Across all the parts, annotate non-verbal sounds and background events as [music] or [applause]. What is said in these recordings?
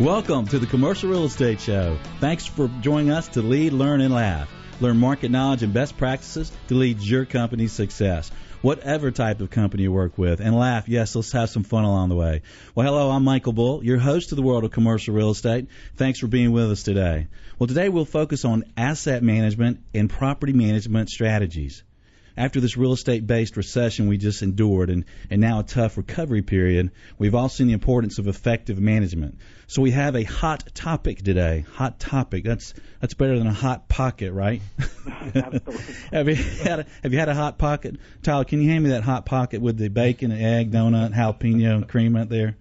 Welcome to the Commercial Real Estate Show. Thanks for joining us to lead, learn, and laugh. Learn market knowledge and best practices to lead your company's success. Whatever type of company you work with, and laugh. Yes, let's have some fun along the way. Well, hello, I'm Michael Bull, your host of the world of commercial real estate. Thanks for being with us today. Well, today we'll focus on asset management and property management strategies after this real estate based recession we just endured and, and now a tough recovery period, we've all seen the importance of effective management. So we have a hot topic today. Hot topic. That's that's better than a hot pocket, right? [laughs] have you had a, have you had a hot pocket? Tyler, can you hand me that hot pocket with the bacon, egg, donut, jalapeno, and cream out there?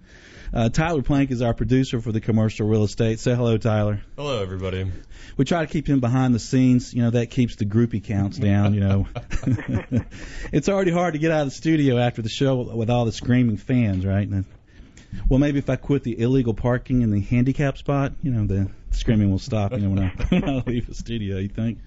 Uh, Tyler Plank is our producer for the commercial real estate. Say hello, Tyler. Hello, everybody. We try to keep him behind the scenes. You know that keeps the groupie counts down. You know, [laughs] [laughs] it's already hard to get out of the studio after the show with all the screaming fans, right? Well, maybe if I quit the illegal parking in the handicap spot, you know, the screaming will stop. You know, when I, [laughs] when I leave the studio, you think?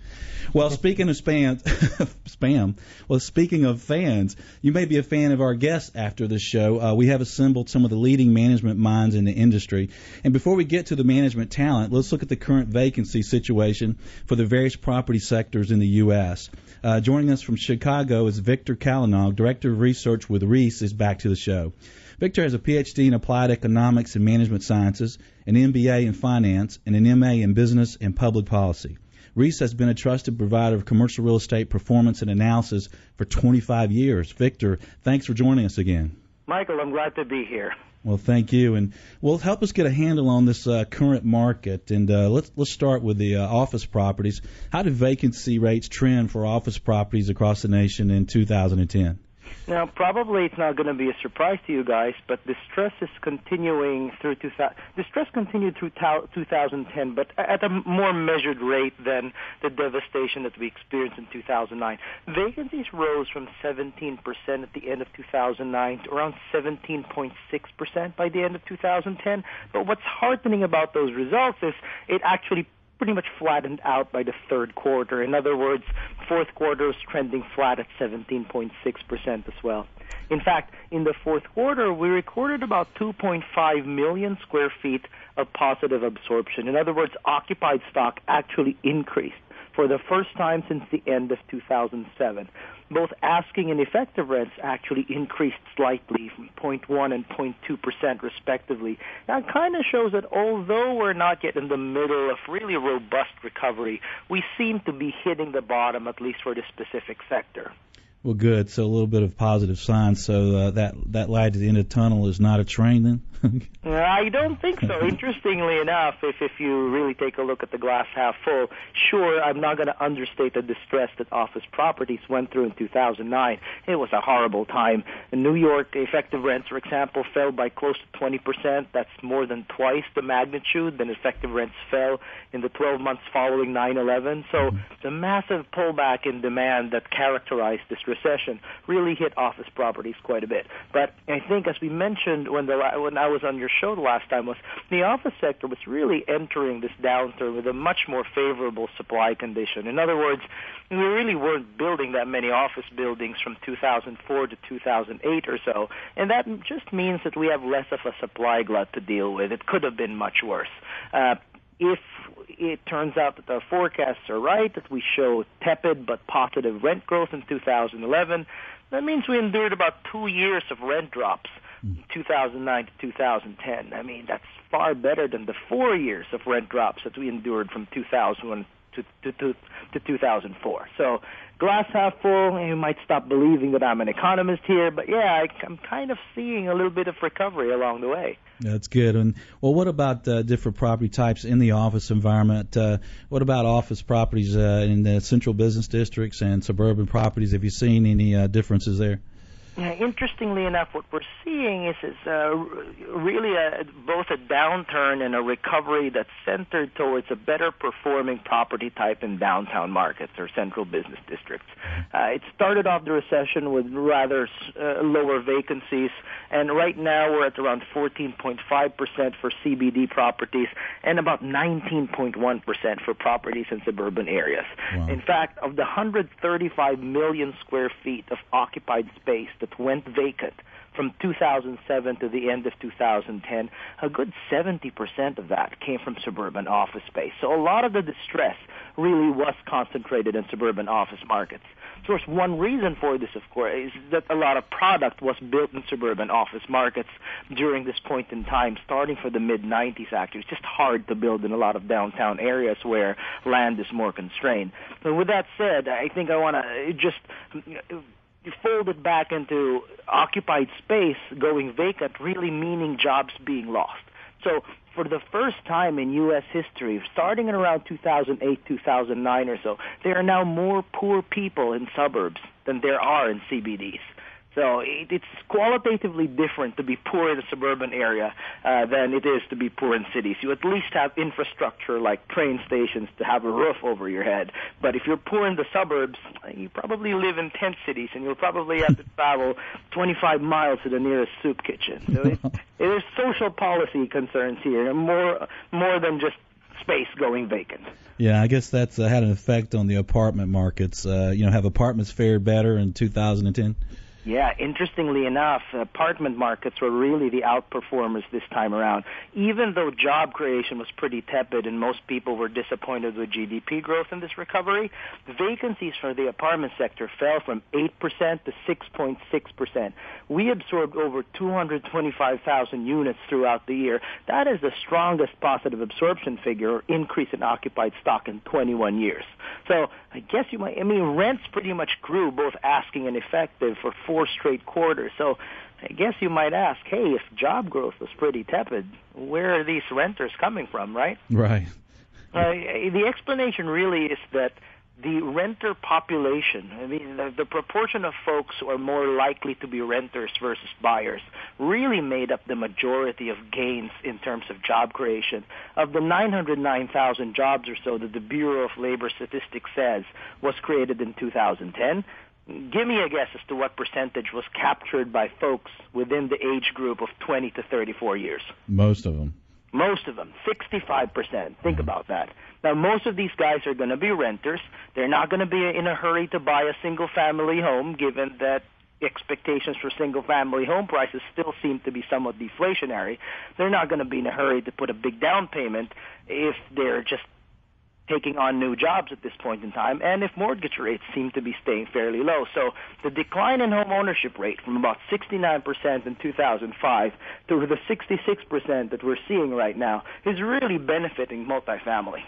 Well, speaking of spam, [laughs] spam. Well, speaking of fans, you may be a fan of our guests after this show. Uh, we have assembled some of the leading management minds in the industry. And before we get to the management talent, let's look at the current vacancy situation for the various property sectors in the U.S. Uh, joining us from Chicago is Victor Kalanog, Director of Research with Reis, is back to the show. Victor has a PhD in Applied Economics and Management Sciences, an MBA in Finance, and an MA in Business and Public Policy. Reis has been a trusted provider of commercial real estate performance and analysis for 25 years. Victor, thanks for joining us again. Michael, I'm glad to be here. Well, thank you, and well, help us get a handle on this uh, current market. And uh, let's let's start with the uh, office properties. How did vacancy rates trend for office properties across the nation in 2010? Now, probably it's not going to be a surprise to you guys, but the stress is continuing through 2000. The stress continued through 2010, but at a more measured rate than the devastation that we experienced in 2009. Vacancies rose from 17% at the end of 2009 to around 17.6% by the end of 2010. But what's heartening about those results is it actually pretty much flattened out by the third quarter. In other words, fourth quarter is trending flat at 17.6% as well. In fact, in the fourth quarter, we recorded about 2.5 million square feet of positive absorption. In other words, occupied stock actually increased for the first time since the end of 2007 both asking and effective rents actually increased slightly from 0.1 and 0.2 percent respectively. That kind of shows that although we're not yet in the middle of really robust recovery, we seem to be hitting the bottom at least for this specific sector. Well, good. So a little bit of positive signs. So uh, that that light at the end of the tunnel is not a train, then. [laughs] I don't think so. Interestingly enough, if if you really take a look at the glass half full, sure, I'm not going to understate the distress that office properties went through in 2009. It was a horrible time. In New York, effective rents, for example, fell by close to 20 percent. That's more than twice the magnitude than effective rents fell in the 12 months following 9/11. So mm-hmm. the massive pullback in demand that characterized this recession really hit office properties quite a bit. But I think, as we mentioned when the when I was on your show the last time, was the office sector was really entering this downturn with a much more favorable supply condition. In other words, we really weren't building that many office buildings from 2004 to 2008 or so, and that just means that we have less of a supply glut to deal with. It could have been much worse. Uh, if it turns out that our forecasts are right, that we show tepid but positive rent growth in 2011, that means we endured about two years of rent drops. 2009 to 2010. I mean, that's far better than the four years of rent drops that we endured from 2001 to, to, to, to 2004. So glass half full. You might stop believing that I'm an economist here, but yeah, I, I'm kind of seeing a little bit of recovery along the way. That's good. And well, what about uh, different property types in the office environment? Uh, what about office properties uh, in the central business districts and suburban properties? Have you seen any uh, differences there? Yeah, interestingly enough, what we're seeing is, is uh, really a, both a downturn and a recovery that's centered towards a better performing property type in downtown markets or central business districts. Uh, it started off the recession with rather uh, lower vacancies, and right now we're at around 14.5% for CBD properties and about 19.1% for properties in suburban areas. Wow. In fact, of the 135 million square feet of occupied space that went vacant from 2007 to the end of 2010, a good 70% of that came from suburban office space. So a lot of the distress really was concentrated in suburban office markets. Of course, one reason for this, of course, is that a lot of product was built in suburban office markets during this point in time, starting for the mid 90s. Actually, it's just hard to build in a lot of downtown areas where land is more constrained. But with that said, I think I want to just fold it back into occupied space going vacant, really meaning jobs being lost. So for the first time in U.S. history, starting in around 2008, 2009 or so, there are now more poor people in suburbs than there are in CBDs. So it, it's qualitatively different to be poor in a suburban area uh, than it is to be poor in cities. You at least have infrastructure like train stations to have a roof over your head. But if you're poor in the suburbs, you probably live in tent cities, and you'll probably have to travel 25 miles to the nearest soup kitchen. So it, [laughs] it is social policy concerns here, more more than just space going vacant. Yeah, I guess that's uh, had an effect on the apartment markets. Uh, you know, have apartments fared better in 2010? Yeah, interestingly enough, apartment markets were really the outperformers this time around. Even though job creation was pretty tepid and most people were disappointed with GDP growth in this recovery, vacancies for the apartment sector fell from 8% to 6.6%. We absorbed over 225,000 units throughout the year. That is the strongest positive absorption figure or increase in occupied stock in 21 years. So I guess you might, I mean, rents pretty much grew both asking and effective for four straight quarters. So I guess you might ask, hey, if job growth was pretty tepid, where are these renters coming from, right? Right. Uh, the explanation really is that the renter population, I mean, the, the, proportion of folks who are more likely to be renters versus buyers, really made up the majority of gains in terms of job creation. Of the 909,000 jobs or so that the Bureau of Labor Statistics says was created in 2010, give me a guess as to what percentage was captured by folks within the age group of 20 to 34 years. Most of them. Most of them, 65%. Think mm-hmm. about that. Now, most of these guys are going to be renters. They're not going to be in a hurry to buy a single family home, given that expectations for single family home prices still seem to be somewhat deflationary. They're not going to be in a hurry to put a big down payment if they're just taking on new jobs at this point in time, and if mortgage rates seem to be staying fairly low. So the decline in home ownership rate from about 69% in 2005 to the 66% that we're seeing right now is really benefiting multifamily.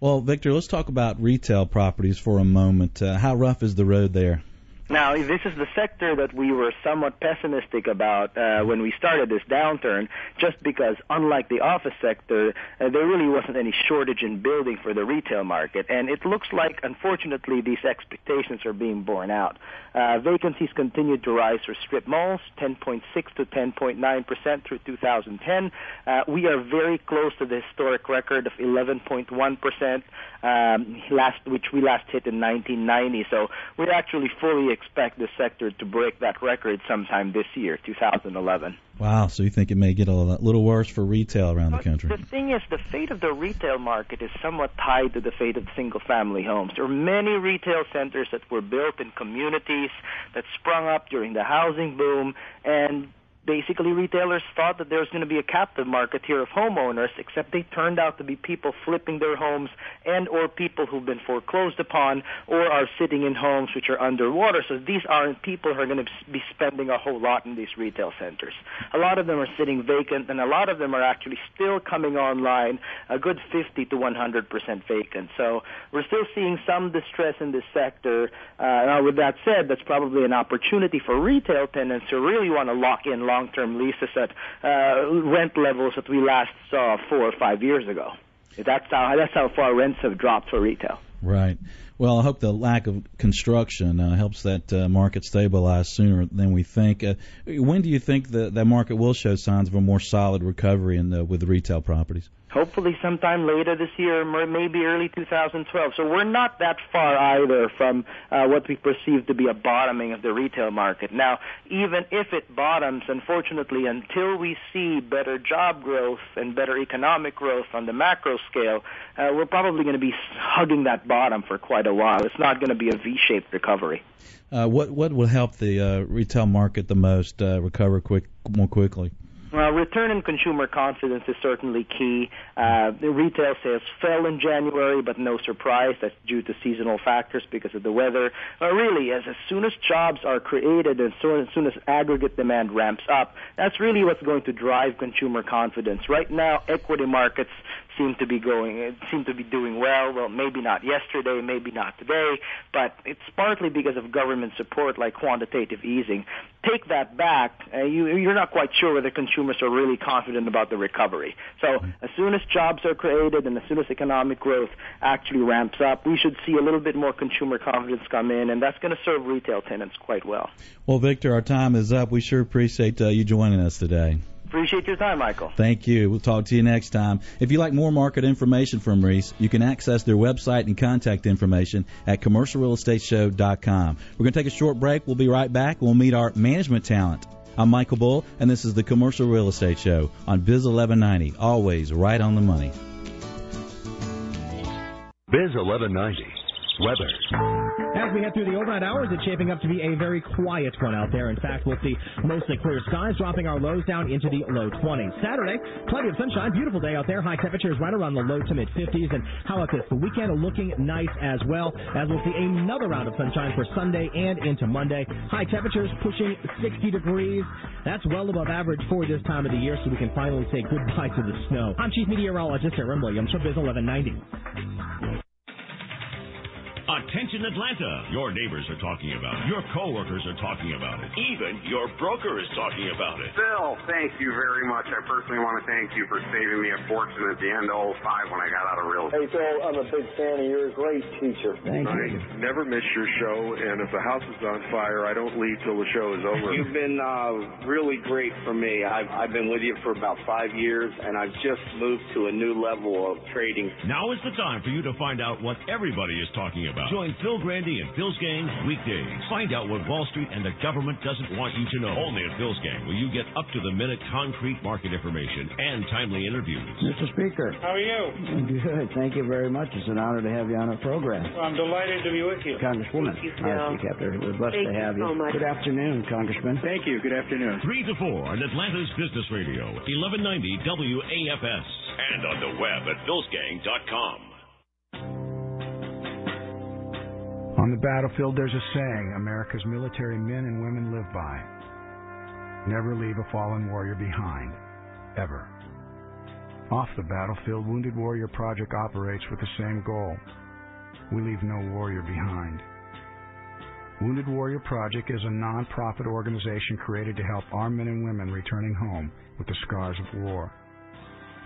Well, Victor, let's talk about retail properties for a moment. Uh, how rough is the road there? Now, this is the sector that we were somewhat pessimistic about uh, when we started this downturn, just because, unlike the office sector, uh, there really wasn't any shortage in building for the retail market. And it looks like, unfortunately, these expectations are being borne out. Uh, vacancies continued to rise for strip malls, 10.6 to 10.9 percent through 2010. Uh, we are very close to the historic record of 11.1 percent, um, last which we last hit in 1990. So we're actually fully expect the sector to break that record sometime this year, 2011. Wow, so you think it may get a little worse for retail around the country? The thing is, the fate of the retail market is somewhat tied to the fate of single family homes. There are many retail centers that were built in communities that sprung up during the housing boom, and basically retailers thought that there was going to be a captive market here of homeowners, except they turned out to be people flipping their homes and or people who've been foreclosed upon or are sitting in homes which are underwater. So these aren't people who are going to be spending a whole lot in these retail centers. A lot of them are sitting vacant, and a lot of them are actually still coming online, a good 50 to 100 percent vacant. So we're still seeing some distress in this sector. Uh, now, with that said, that's probably an opportunity for retail tenants who really want to lock in long-term leases at uh, rent levels that we last saw four or five years ago. That's how that's how far rents have dropped for retail. Right. Well, I hope the lack of construction uh, helps that uh, market stabilize sooner than we think. Uh, when do you think that that market will show signs of a more solid recovery in the, with the retail properties? Hopefully sometime later this year, maybe early 2012. So we're not that far either from uh, what we perceive to be a bottoming of the retail market. Now, even if it bottoms, unfortunately, until we see better job growth and better economic growth on the macro scale, uh, we're probably going to be hugging that bottom for quite quite a while. It's not going to be a V-shaped recovery. Uh, what what will help the uh, retail market the most uh, recover quick more quickly? Well, return in consumer confidence is certainly key. Uh, the retail sales fell in January, but no surprise. That's due to seasonal factors because of the weather. Uh, really, as, as soon as jobs are created and so, as soon as aggregate demand ramps up, that's really what's going to drive consumer confidence. Right now, equity markets seem to be going, it seem to be doing well. Well, maybe not yesterday, maybe not today, but it's partly because of government support like quantitative easing. Take that back, uh, you, you're not quite sure whether consumers are really confident about the recovery. So as soon as jobs are created and as soon as economic growth actually ramps up, we should see a little bit more consumer confidence come in, and that's going to serve retail tenants quite well. Well, Victor, our time is up. We sure appreciate uh, you joining us today. Appreciate your time, Michael. Thank you. We'll talk to you next time. If you like more market information from Reis, you can access their website and contact information at commercialrealestateshow.com. We're going to take a short break. We'll be right back. We'll meet our management talent. I'm Michael Bull, and this is the Commercial Real Estate Show on Biz 1190. Always right on the money. Biz 1190. Weather. As we head through the overnight hours, it's shaping up to be a very quiet one out there. In fact, we'll see mostly clear skies, dropping our lows down into the low 20s. Saturday, plenty of sunshine, beautiful day out there. High temperatures right around the low to mid 50s. And how about this? The weekend looking nice as well, as we'll see another round of sunshine for Sunday and into Monday. High temperatures pushing 60 degrees. That's well above average for this time of the year, so we can finally say goodbye to the snow. I'm Chief Meteorologist Aaron Williams for Biz 1190. Attention Atlanta! Your neighbors are talking about it. Your coworkers are talking about it. Even your broker is talking about it. Bill, thank you very much. I personally want to thank you for saving me a fortune at the end of 05 when I got out of real estate. Hey, Bill, I'm a big fan of yours. Great teacher. Thank you. I never miss your show, and if the house is on fire, I don't leave till the show is over. You've been uh, really great for me. I've, I've been with you for about five years, and I've just moved to a new level of trading. Now is the time for you to find out what everybody is talking about. Join Phil Grande and Phil's Gang weekdays. Find out what Wall Street and the government doesn't want you to know. Only at Phil's Gang will you get up to the minute concrete market information and timely interviews. Mr. Speaker. How are you? Good. Thank you very much. It's an honor to have you on our program. Well, I'm delighted to be with you. Congresswoman. Thank you, Phil. Captain. We're blessed Thank to have you. you. So much. Good afternoon, Congressman. Thank you. Good afternoon. 3 to 4 on Atlanta's Business Radio, 1190 WAFS, and on the web at philsgang.com. battlefield, there's a saying America's military men and women live by never leave a fallen warrior behind, ever. Off the battlefield, Wounded Warrior Project operates with the same goal we leave no warrior behind. Wounded Warrior Project is a non-profit organization created to help our men and women returning home with the scars of war.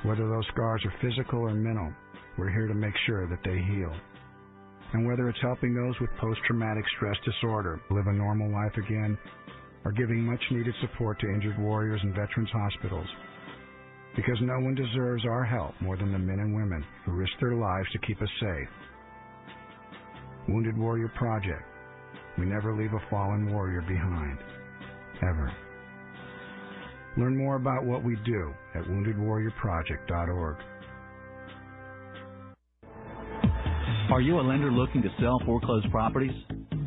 Whether those scars are physical or mental, we're here to make sure that they heal and whether it's helping those with post traumatic stress disorder live a normal life again, or giving much needed support to injured warriors and veterans hospitals. Because no one deserves our help more than the men and women who risk their lives to keep us safe. Wounded Warrior Project. We never leave a fallen warrior behind. Ever. Learn more about what we do at woundedwarriorproject.org. Are you a lender looking to sell foreclosed properties?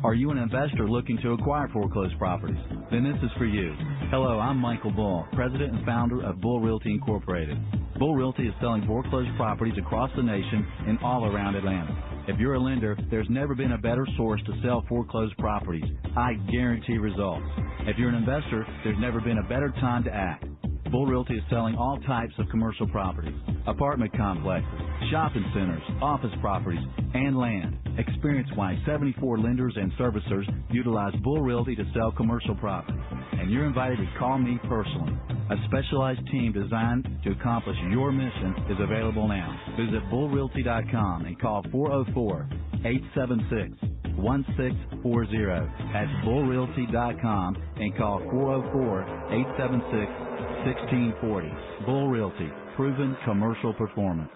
Are you an investor looking to acquire foreclosed properties? Then this is for you. Hello, I'm Michael Bull, president and founder of Bull Realty Incorporated. Bull Realty is selling foreclosed properties across the nation and all around Atlanta. If you're a lender, there's never been a better source to sell foreclosed properties. I guarantee results. If you're an investor, there's never been a better time to act. Bull Realty is selling all types of commercial properties, apartment complexes, shopping centers, office properties, and land. Experience why 74 lenders and servicers utilize Bull Realty to sell commercial property. And you're invited to call me personally. A specialized team designed to accomplish your mission is available now. Visit bullrealty.com and call 404 876 1640. That's bullrealty.com and call 404 876 1640. Bull Realty, proven commercial performance.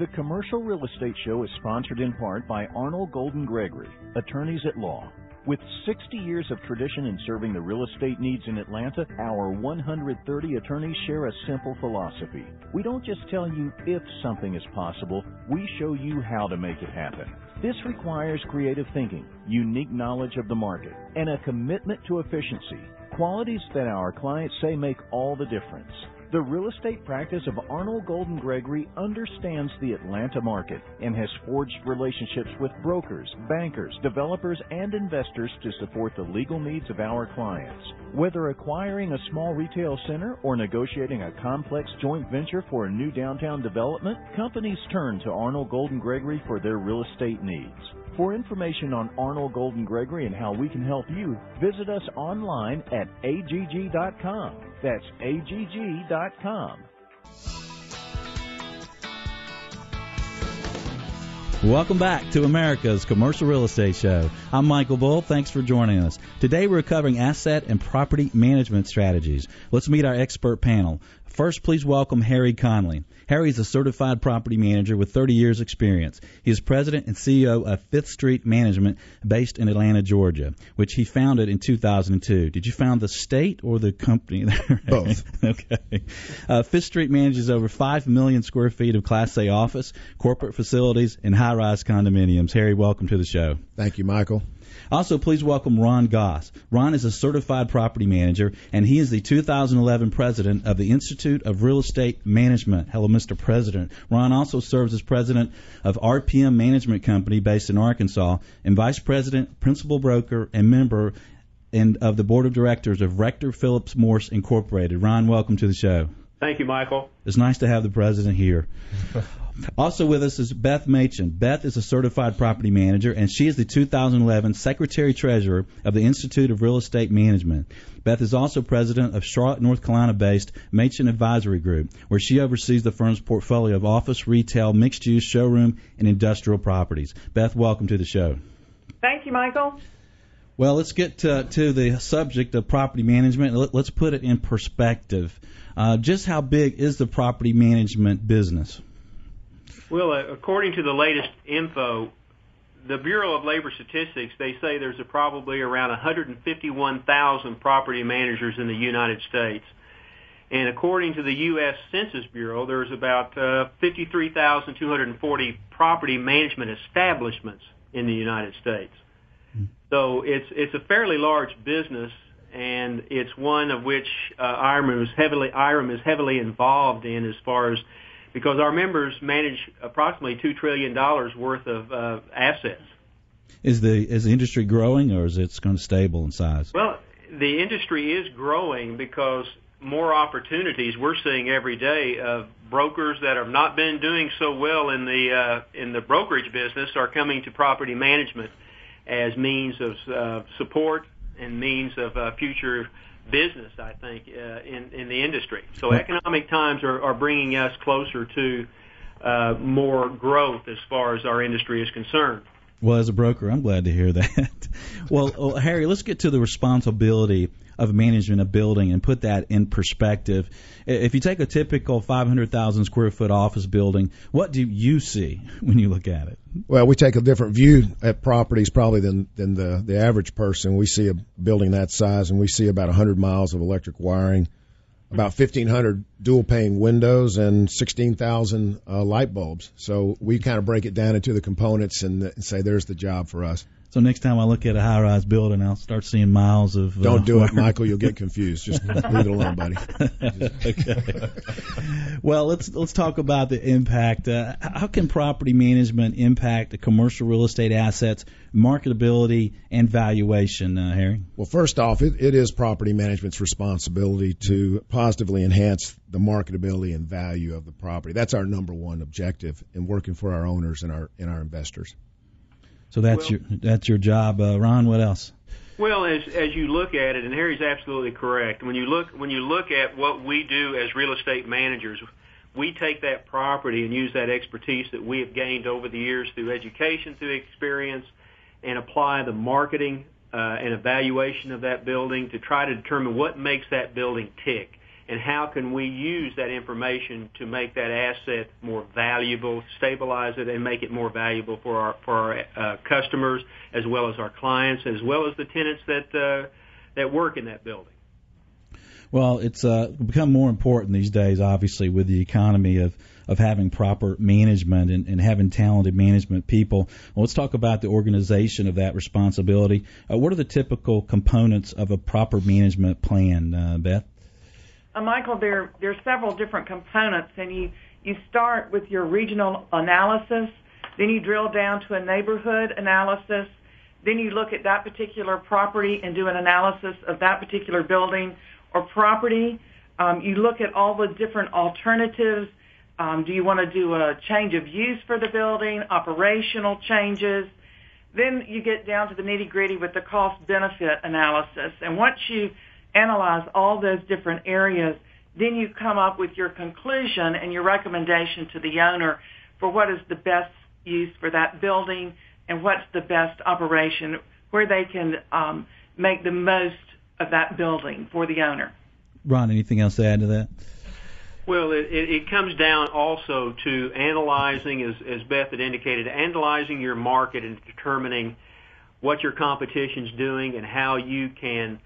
The Commercial Real Estate Show is sponsored in part by Arnold Golden Gregory, attorneys at law. With 60 years of tradition in serving the real estate needs in Atlanta, our 130 attorneys share a simple philosophy. We don't just tell you if something is possible, we show you how to make it happen. This requires creative thinking, unique knowledge of the market, and a commitment to efficiency, qualities that our clients say make all the difference. The real estate practice of Arnold Golden Gregory understands the Atlanta market and has forged relationships with brokers, bankers, developers, and investors to support the legal needs of our clients. Whether acquiring a small retail center or negotiating a complex joint venture for a new downtown development, companies turn to Arnold Golden Gregory for their real estate needs. For information on Arnold Golden Gregory and how we can help you, visit us online at agg.com. That's agg.com. Welcome back to America's Commercial Real Estate Show. I'm Michael Bull. Thanks for joining us. Today we're covering asset and property management strategies. Let's meet our expert panel. First, please welcome Harry Conley. Harry is a certified property manager with 30 years experience. He is president and CEO of Fifth Street Management based in Atlanta, Georgia, which he founded in 2002. Did you found the state or the company [laughs] there? Both. [laughs] okay. Uh, Fifth Street manages over 5 million square feet of Class A office, corporate facilities, and high-rise condominiums. Harry, welcome to the show. Thank you, Michael. Also, please welcome Ron Goss. Ron is a certified property manager, and he is the 2011 president of the Institute of Real Estate Management. Hello, Mr. President. Ron also serves as president of RPM Management Company based in Arkansas, and vice president, principal broker, and member and of the board of directors of Rector Phillips Morse Incorporated. Ron, welcome to the show. Thank you, Michael. It's nice to have the president here. [laughs] Also with us is Beth Machen. Beth is a certified property manager, and she is the 2011 Secretary Treasurer of the Institute of Real Estate Management. Beth is also president of Charlotte, North Carolina based Machen Advisory Group, where she oversees the firm's portfolio of office, retail, mixed use, showroom, and industrial properties. Beth, welcome to the show. Thank you, Michael. Well, let's get to, to the subject of property management. Let, us put it in perspective. Uh, just how big is the property management business? Well, uh, according to the latest info, the Bureau of Labor Statistics, they say there's a probably around 151,000 property managers in the United States. And according to the U.S. Census Bureau, there's about uh, 53,240 property management establishments in the United States. So it's it's a fairly large business, and it's one of which uh, IREM is heavily IREM is heavily involved in as far as because our members manage approximately two trillion dollars worth of uh, assets. Is the is the industry growing or is it kind of stable in size? Well, the industry is growing because more opportunities we're seeing every day of brokers that have not been doing so well in the uh, in the brokerage business are coming to property management as means of uh, support and means of uh, future business, I think, uh, in in the industry. So economic times are, are bringing us closer to uh, more growth as far as our industry is concerned. Well, as a broker, I'm glad to hear that. [laughs] well, well, Harry, let's get to the responsibility of management of building and put that in perspective. If you take a typical 500,000 square foot office building, what do you see [laughs] when you look at it? Well, we take a different view at properties probably than than the the average person. We see a building that size and we see about 100 miles of electric wiring, about 1,500 dual pane windows, and 16,000 uh, light bulbs. So we kind of break it down into the components and, and say there's the job for us. So next time I look at a high-rise building, I'll start seeing miles of. Uh, Don't do it, [laughs] Michael. You'll get confused. Just leave it alone, buddy. [laughs] okay. Well, let's let's talk about the impact. Uh, how can property management impact the commercial real estate assets, marketability, and valuation, uh, Harry? Well, first off, it, it is property management's responsibility to positively enhance the marketability and value of the property. That's our number one objective in working for our owners and our and our investors. So that's Well- your that's your job, uh, Ron. What else? Well, as as you look at it, and Harry's absolutely correct. When you look when you look at what we do as real estate managers, we take that property and use that expertise that we have gained over the years through education, through experience, and apply the marketing uh, and evaluation of that building to try to determine what makes that building tick and how can we use that information to make that asset more valuable, stabilize it, and make it more valuable for our for our uh, customers as well as our clients, as well as the tenants that uh, that work in that building. Well, it's uh, become more important these days, obviously, with the economy of of having proper management and, and having talented management people. Well, let's talk about the organization of that responsibility. Uh, what are the typical components of a proper management plan, uh, Beth? Uh, Michael, there are several different components, and you you start with your regional analysis, then you drill down to a neighborhood analysis, then you look at that particular property and do an analysis of that particular building or property. Um, you look at all the different alternatives. Um, do you want to do a change of use for the building, operational changes? Then you get down to the nitty gritty with the cost benefit analysis. And once you analyze all those different areas, then you come up with your conclusion and your recommendation to the owner for what is the best use for that building and what's the best operation where they can um, make the most of that building for the owner. Ron, anything else to add to that? Well, it, it, it comes down also to analyzing, as, as Beth had indicated, analyzing your market and determining what your competition's doing and how you can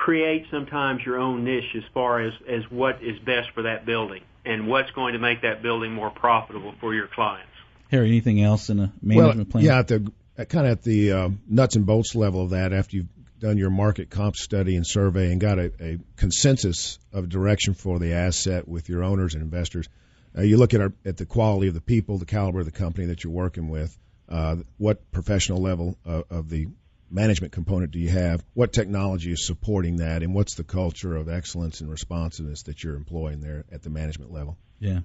create sometimes your own niche as far as, as what is best for that building and what's going to make that building more profitable for your clients. Harry, anything else in a management well, plan? Yeah, at the kind of at the uh, nuts and bolts level of that, after you've done your market comp study and survey and got a, a consensus of direction for the asset with your owners and investors, uh, you look at our, at the quality of the people, the caliber of the company that you're working with, uh, what professional level of, of the management component do you have? What technology is supporting that, and what's the culture of excellence and responsiveness that you're employing there at the management level? Yeah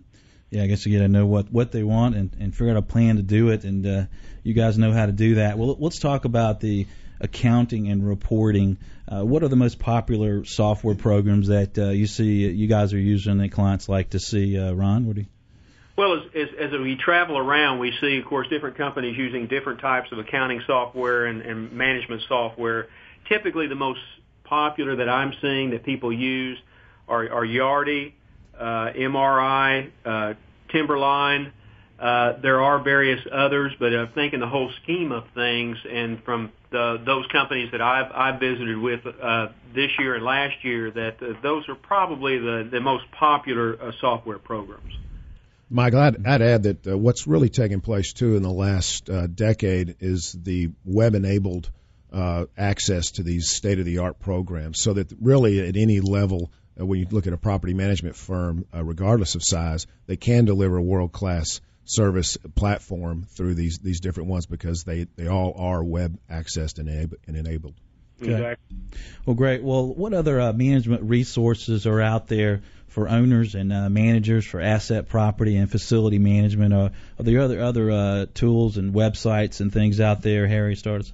yeah, I guess you got to know what what they want and and figure out a plan to do it. And uh, you guys know how to do that. Well, let's talk about the accounting and reporting. Uh, what are the most popular software programs that uh, you see you guys are using that clients like to see? Uh, Ron, what do you? Well, as, as, as we travel around, we see, of course, different companies using different types of accounting software and, management software. Typically, the most popular that I'm seeing that people use are, Yardi, uh, MRI, uh, Timberline. Uh, there are various others, but I think in the whole scheme of things, and from those companies that I've, I've visited with uh, this year and last year, that those are probably the, the most popular software programs. Michael, I'd, I'd add that uh, what's really taken place too in the last uh, decade is the web-enabled uh, access to these state-of-the-art programs, so that really at any level uh, when you look at a property management firm, uh, regardless of size, they can deliver a world class service platform through these these different ones because they they all are web accessed and, and enabled. Okay. Exactly. Well, great. Well, what other uh, management resources are out there for owners and uh, managers for asset property and facility management? Uh, are there other other uh, tools and websites and things out there? Harry starts.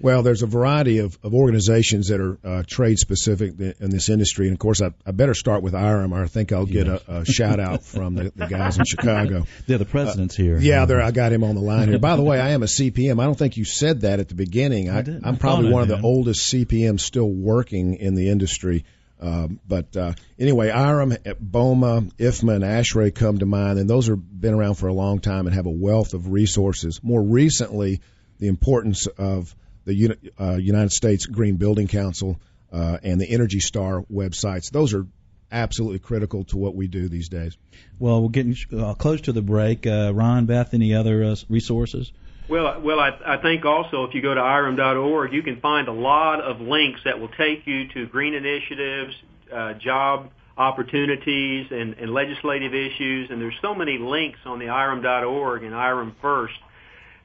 Well, there's a variety of, of organizations that are uh, trade specific in this industry, and of course, I, I better start with IREM. I think I'll get a, a shout out from the, the guys in Chicago. [laughs] Yeah, the president's uh, here. Yeah, there. I got him on the line here. By the way, I am a CPM. I don't think you said that at the beginning. I, I am probably one of the oldest CPMs still working in the industry. Um, but uh, anyway, IREM, BOMA, IFMA, and ASHRAE come to mind, and those have been around for a long time and have a wealth of resources. More recently, the importance of the uh, United States Green Building Council, uh, and the Energy Star websites. Those are absolutely critical to what we do these days. Well, we're getting uh, close to the break. Uh, Ron, Beth, any other uh, resources? Well, well, I, I think also if you go to irem.org, you can find a lot of links that will take you to green initiatives, uh, job opportunities, and, legislative issues. And there's so many links on the irem.org and IREM First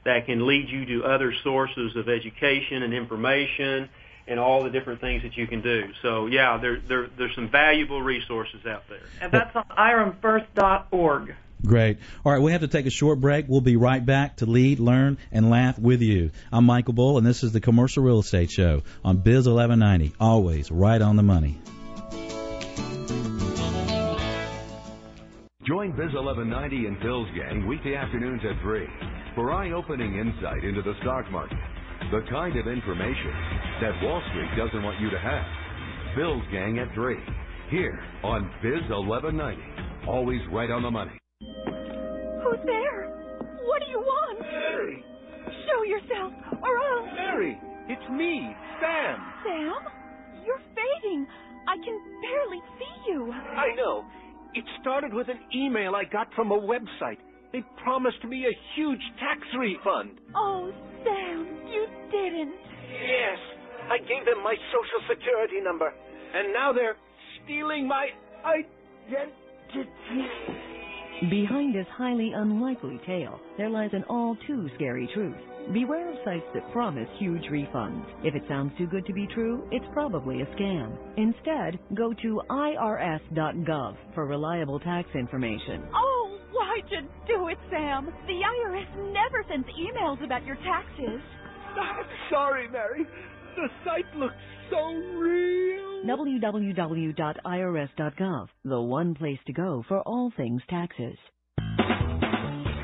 that can lead you to other sources of education and information and all the different things that you can do. So yeah, there, there there's some valuable resources out there. And that's on iremfirst.org. Great. All right, we have to take a short break. We'll be right back to lead, learn, and laugh with you. I'm Michael Bull, and this is the Commercial Real Estate Show on Biz 1190. Always right on the money. Join Biz 1190 and Phil's gang weekday afternoons at 3 for eye-opening insight into the stock market, the kind of information that Wall Street doesn't want you to have. Phil's Gang at 3, here on Biz 1190, always right on the money. Who's there? What do you want? Mary! Show yourself, or else... Mary, it's me, Sam. Sam? You're fading. I can barely see you? I know. It started with an email I got from a website. They promised me a huge tax refund. Oh, Sam, you didn't. Yes, I gave them my social security number, and now they're stealing my identity. Behind this highly unlikely tale, there lies an all too scary truth. Beware of sites that promise huge refunds. If it sounds too good to be true, it's probably a scam. Instead, go to irs.gov for reliable tax information. Oh, why'd you do it, Sam? The IRS never sends emails about your taxes. I'm sorry, Mary. The site looks so real. www.irs.gov, the one place to go for all things taxes.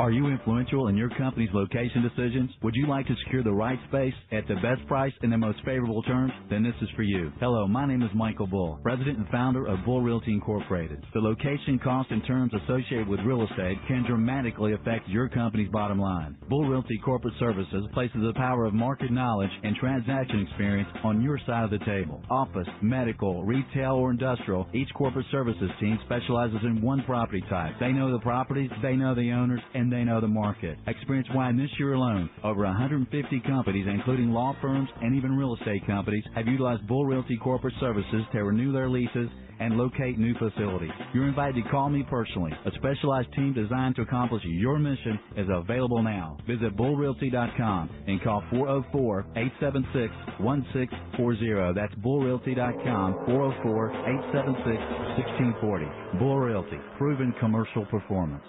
Are you influential in your company's location decisions? Would you like to secure the right space at the best price and the most favorable terms? Then this is for you. Hello, my name is Michael Bull, president and founder of Bull Realty Incorporated. The location, cost, and terms associated with real estate can dramatically affect your company's bottom line. Bull Realty Corporate Services places the power of market knowledge and transaction experience on your side of the table. Office, medical, retail, or industrial, each corporate services team specializes in one property type. They know the properties, they know the owners, and they know the market. Experience why this year alone, over 150 companies, including law firms and even real estate companies, have utilized Bull Realty Corporate Services to renew their leases and locate new facilities. You're invited to call me personally. A specialized team designed to accomplish your mission is available now. Visit bullrealty.com and call 404-876-1640. That's bullrealty.com, 404-876-1640. Bull Realty, proven commercial performance.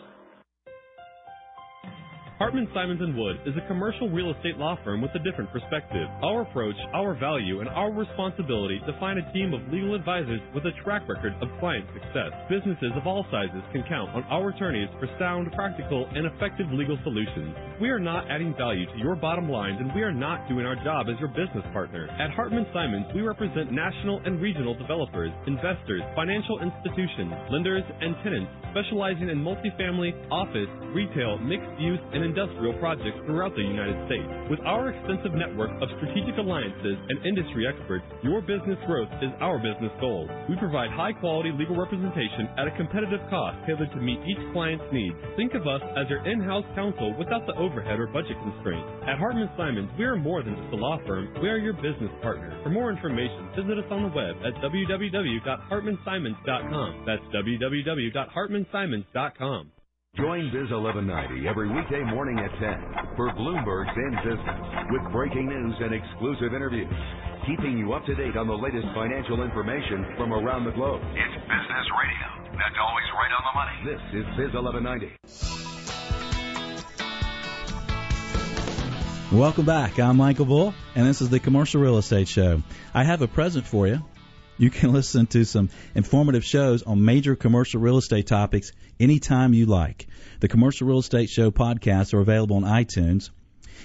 Hartman Simons and Wood is a commercial real estate law firm with a different perspective. Our approach, our value, and our responsibility define a team of legal advisors with a track record of client success. Businesses of all sizes can count on our attorneys for sound, practical, and effective legal solutions. We are not adding value to your bottom lines, and we are not doing our job as your business partner. At Hartman Simons, we represent national and regional developers, investors, financial institutions, lenders, and tenants specializing in multifamily, office, retail, mixed use, and industrial projects throughout the United States. With our extensive network of strategic alliances and industry experts, your business growth is our business goal. We provide high quality legal representation at a competitive cost tailored to meet each client's needs. Think of us as your in-house counsel without the overhead or budget constraints. At Hartman Simons, we are more than just a law firm, we are your business partner. For more information, visit us on the web at www.hartmansimons.com. That's www.hartmansimons.com. Join Biz 1190 every weekday morning at 10 for Bloomberg's In Business with breaking news and exclusive interviews, keeping you up to date on the latest financial information from around the globe. It's business radio. That's always right on the money. This is Biz 1190. Welcome back. I'm Michael Bull, and this is the Commercial Real Estate Show. I have a present for you. You can [laughs] listen to some informative shows on major commercial real estate topics anytime you like. The Commercial Real Estate Show podcasts are available on iTunes,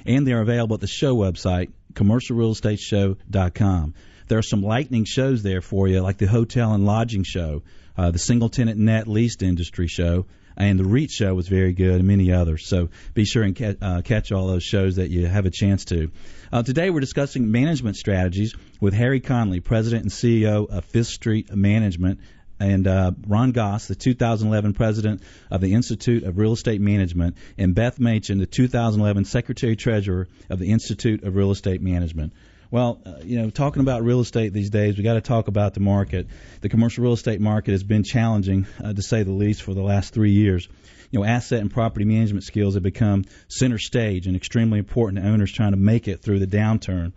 and they're available at the show website, commercialrealestateshow.com. There are some lightning shows there for you, like the Hotel and Lodging Show, uh, the Single Tenant Net Leased Industry Show, and the REIT show was very good, and many others. So be sure and ca- uh, catch all those shows that you have a chance to. Uh, today we're discussing management strategies with Harry Conley, President and CEO of Fifth Street Management, and uh, Ron Goss, the 2011 President of the Institute of Real Estate Management, and Beth Machen, the 2011 Secretary Treasurer of the Institute of Real Estate Management. Well, uh, you know, talking about real estate these days, we got to talk about the market. The commercial real estate market has been challenging, uh, to say the least, for the last three years. You know, asset and property management skills have become center stage and extremely important to owners trying to make it through the downturn.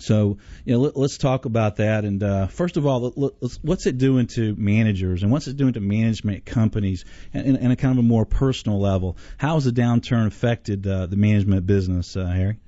So, you know, let, us talk about that. And uh, first of all, let, what's it doing to managers and what's it doing to management companies and, and, a kind of a more personal level? How has the downturn affected uh, the management business, uh, Harry?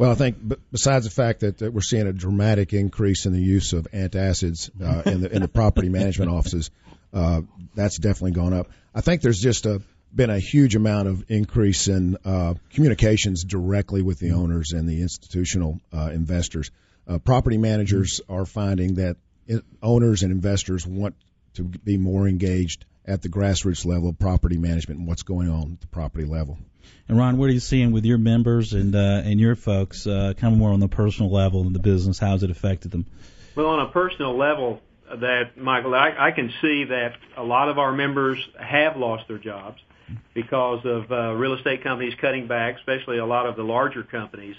Well, I think besides the fact that, that we're seeing a dramatic increase in the use of antacids uh, in the in the property management offices, uh, that's definitely gone up. I think there's just a been a huge amount of increase in uh, communications directly with the owners and the institutional uh, investors. Uh, property managers are finding that it, owners and investors want to be more engaged at the grassroots level of property management and what's going on at the property level. And Ron, what are you seeing with your members and uh, and your folks, uh, kind of more on the personal level in the business? How has it affected them? Well, on a personal level, that, Michael, I, I can see that a lot of our members have lost their jobs because of uh, real estate companies cutting back, especially a lot of the larger companies.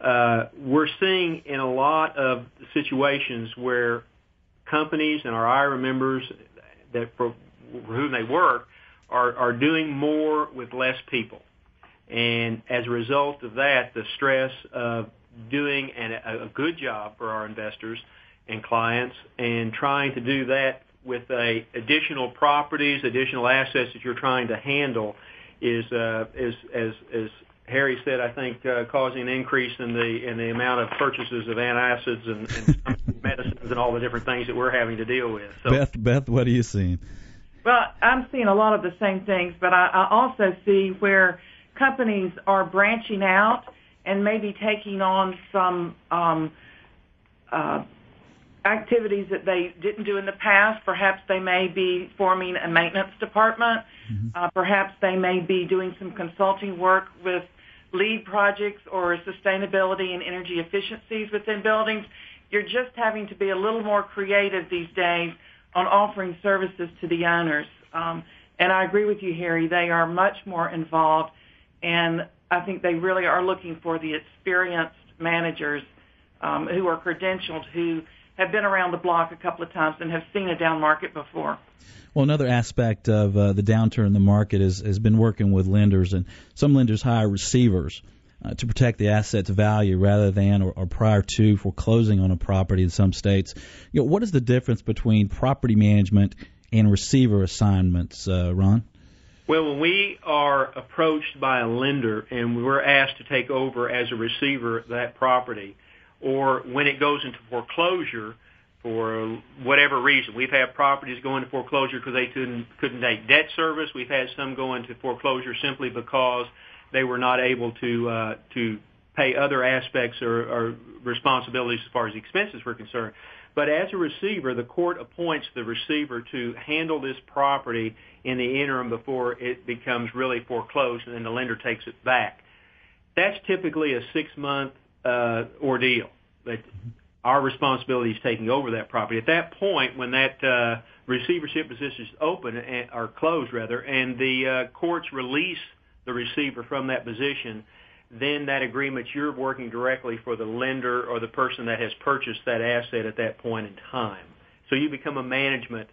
Uh, we're seeing in a lot of situations where companies and our IRA members that for whom they work are, are doing more with less people. And as a result of that, the stress of doing an, a good job for our investors and clients and trying to do that with a additional properties, additional assets that you're trying to handle is uh, is as as Harry said, I think uh, causing an increase in the in the amount of purchases of antacids and, and [laughs] medicines and all the different things that we're having to deal with. So, Beth, Beth, what are you seeing? Well, I'm seeing a lot of the same things, but I, I also see where companies are branching out and maybe taking on some um, uh, activities that they didn't do in the past. Perhaps they may be forming a maintenance department. Mm-hmm. Uh, perhaps they may be doing some consulting work with LEED projects or sustainability and energy efficiencies within buildings. You're just having to be a little more creative these days on offering services to the owners. Um, and I agree with you, Harry. They are much more involved, and I think they really are looking for the experienced managers um, who are credentialed, who have been around the block a couple of times and have seen a down market before. Well, another aspect of uh, the downturn in the market is, has been working with lenders, and some lenders hire receivers uh, to protect the asset's value rather than or, or prior to foreclosing on a property in some states. You know, what is the difference between property management and receiver assignments, uh, Ron? Well, when we are approached by a lender and we're asked to take over as a receiver that property, or when it goes into foreclosure for whatever reason. We've had properties go into foreclosure because they couldn't, couldn't take debt service. We've had some go into foreclosure simply because they were not able to uh, to pay other aspects or, or responsibilities as far as expenses were concerned. But as a receiver, the court appoints the receiver to handle this property in the interim before it becomes really foreclosed, and then the lender takes it back. That's typically a six-month uh, ordeal. But our responsibility is taking over that property. At that point, when that uh, receivership position is open or closed rather, and the uh, courts release the receiver from that position, then that agreement you're working directly for the lender or the person that has purchased that asset at that point in time. So you become a management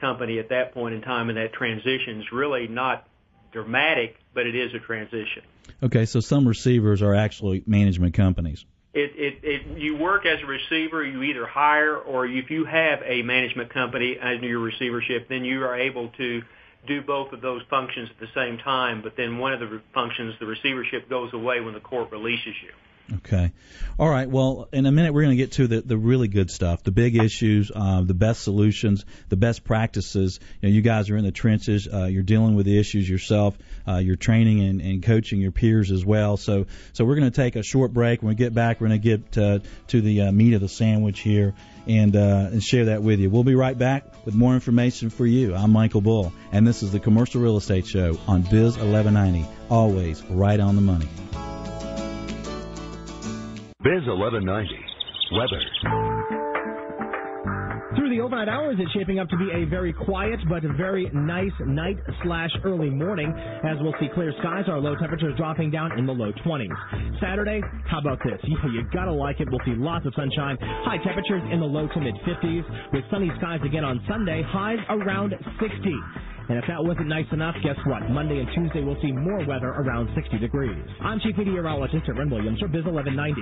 company at that point in time, and that transition is really not dramatic, but it is a transition. Okay, so some receivers are actually management companies. It, it, it, you work as a receiver. You either hire or if you have a management company under your receivership, then you are able to do both of those functions at the same time. But then one of the functions, the receivership, goes away when the court releases you. Okay. All right. Well, in a minute, we're going to get to the, the really good stuff, the big issues, uh, the best solutions, the best practices. You know, you guys are in the trenches. Uh, you're dealing with the issues yourself. Uh, you're training and, and coaching your peers as well. So, so we're going to take a short break. When we get back, we're going to get uh, to the uh, meat of the sandwich here and uh, and share that with you. We'll be right back with more information for you. I'm Michael Bull, and this is the Commercial Real Estate Show on Biz 1190. Always right on the money. Biz 1190. Weather. Through the overnight hours, it's shaping up to be a very quiet but very nice night slash early morning. As we'll see clear skies, our low temperatures dropping down in the low 20s. Saturday, how about this? [laughs] Yeah, you gotta like it. We'll see lots of sunshine. High temperatures in the low to mid 50s with sunny skies again on Sunday. Highs around 60. And if that wasn't nice enough, guess what? Monday and Tuesday we'll see more weather around 60 degrees. I'm Chief Meteorologist Aaron Williams for Biz 1190.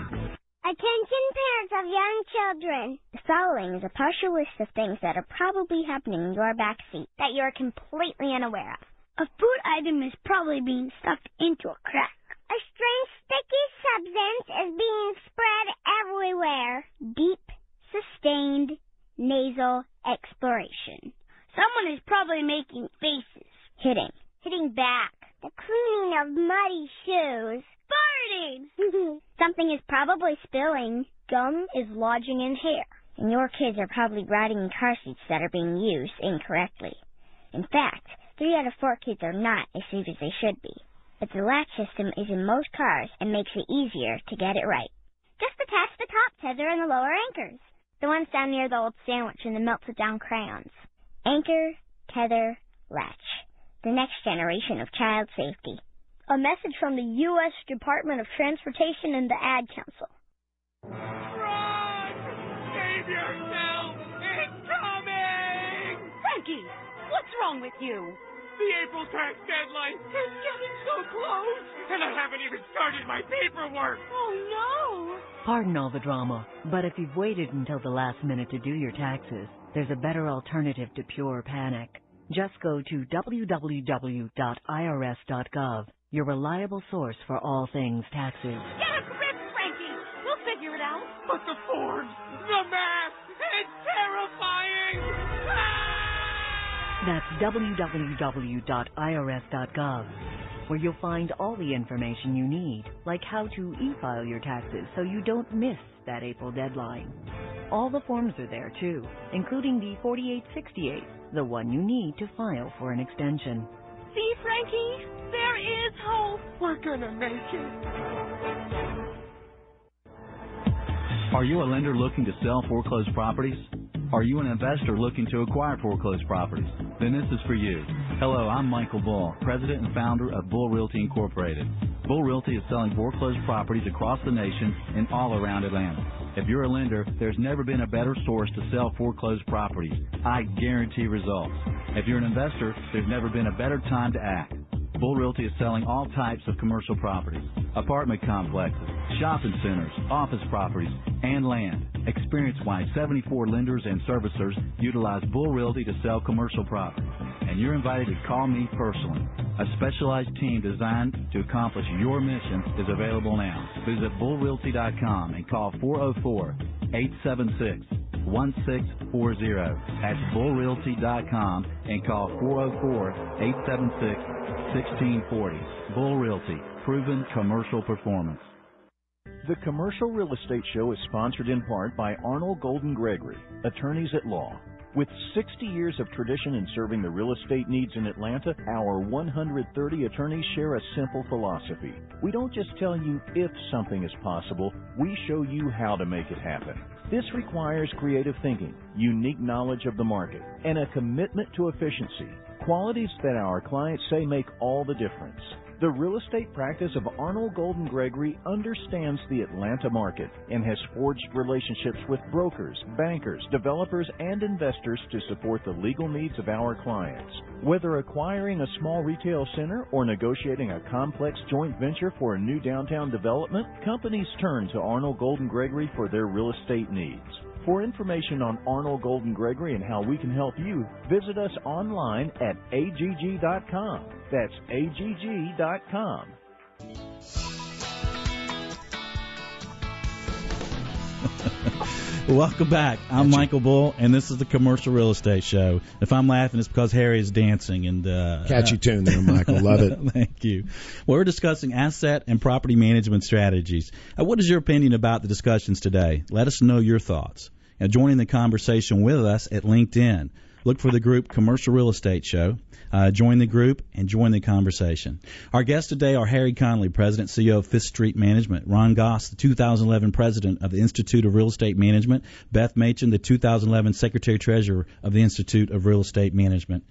Attention parents of young children. The following is a partial list of things that are probably happening in your back seat that you are completely unaware of. A food item is probably being stuffed into a crack. A strange sticky substance is being spread everywhere. Deep, sustained, nasal exploration. Someone is probably making faces. Hitting. Hitting back. The cleaning of muddy shoes. Farting! [laughs] Something is probably spilling. Gum is lodging in hair. And your kids are probably riding in car seats that are being used incorrectly. In fact, three out of four kids are not as safe as they should be. But the latch system is in most cars and makes it easier to get it right. Just attach the top tether and the lower anchors. The ones down near the old sandwich and the melted down crayons. Anchor, tether, latch. The next generation of child safety. A message from the U.S. Department of Transportation and the Ad Council. Run! Save yourself! It's coming! Frankie, what's wrong with you? The April tax deadline is getting so close, and I haven't even started my paperwork. Oh no! Pardon all the drama, but if you've waited until the last minute to do your taxes, there's a better alternative to pure panic. Just go to www.irs.gov, your reliable source for all things taxes. Get a grip, Frankie! We'll figure it out. But the forms, the math, it's terrifying! Ah! That's www.irs.gov, where you'll find all the information you need, like how to e-file your taxes so you don't miss that April deadline. All the forms are there too, including the 4868, the one you need to file for an extension. See, Frankie? There is hope. We're gonna make it. Are you a lender looking to sell foreclosed properties? Are you an investor looking to acquire foreclosed properties? Then this is for you. Hello, I'm Michael Bull, President and founder of Bull Realty Incorporated. Bull Realty is selling foreclosed properties across the nation and all around Atlanta. If you're a lender, there's never been a better source to sell foreclosed properties. I guarantee results. If you're an investor, there's never been a better time to act. Bull Realty is selling all types of commercial properties, apartment complexes, shopping centers, office properties, and land. Experience-wise, 74 lenders and servicers utilize Bull Realty to sell commercial properties. And you're invited to call me personally. A specialized team designed to accomplish your mission is available now. Visit bullrealty.com and call 404-876 1640. That's bullrealty.com and call 404-876-1640. Bull Realty, proven commercial performance. The Commercial Real Estate Show is sponsored in part by Arnall Golden Gregory, attorneys at law. With 60 years of tradition in serving the real estate needs in Atlanta, our 130 attorneys share a simple philosophy. We don't just tell you if something is possible, we show you how to make it happen. This requires creative thinking, unique knowledge of the market, and a commitment to efficiency, qualities that our clients say make all the difference. The real estate practice of Arnall Golden Gregory understands the Atlanta market and has forged relationships with brokers, bankers, developers, and investors to support the legal needs of our clients. Whether acquiring a small retail center or negotiating a complex joint venture for a new downtown development, companies turn to Arnall Golden Gregory for their real estate needs. For information on Arnall Golden Gregory and how we can help you, visit us online at agg.com. That's agg.com. [laughs] Welcome back. I'm Michael Bull, and this is the Commercial Real Estate Show. If I'm laughing, it's because Harry is dancing. And uh, Catchy [laughs] tune there, Michael. Love it. [laughs] Thank you. Well, we're discussing asset and property management strategies. Uh, what is your opinion about the discussions today? Let us know your thoughts. Now, joining the conversation with us at LinkedIn, look for the group Commercial Real Estate Show. Uh, join the group and join the conversation. Our guests today are Harry Conley, President CEO of Fifth Street Management, Ron Goss, the 2011 President of the Institute of Real Estate Management, Beth Machen, the 2011 Secretary Treasurer of the Institute of Real Estate Management.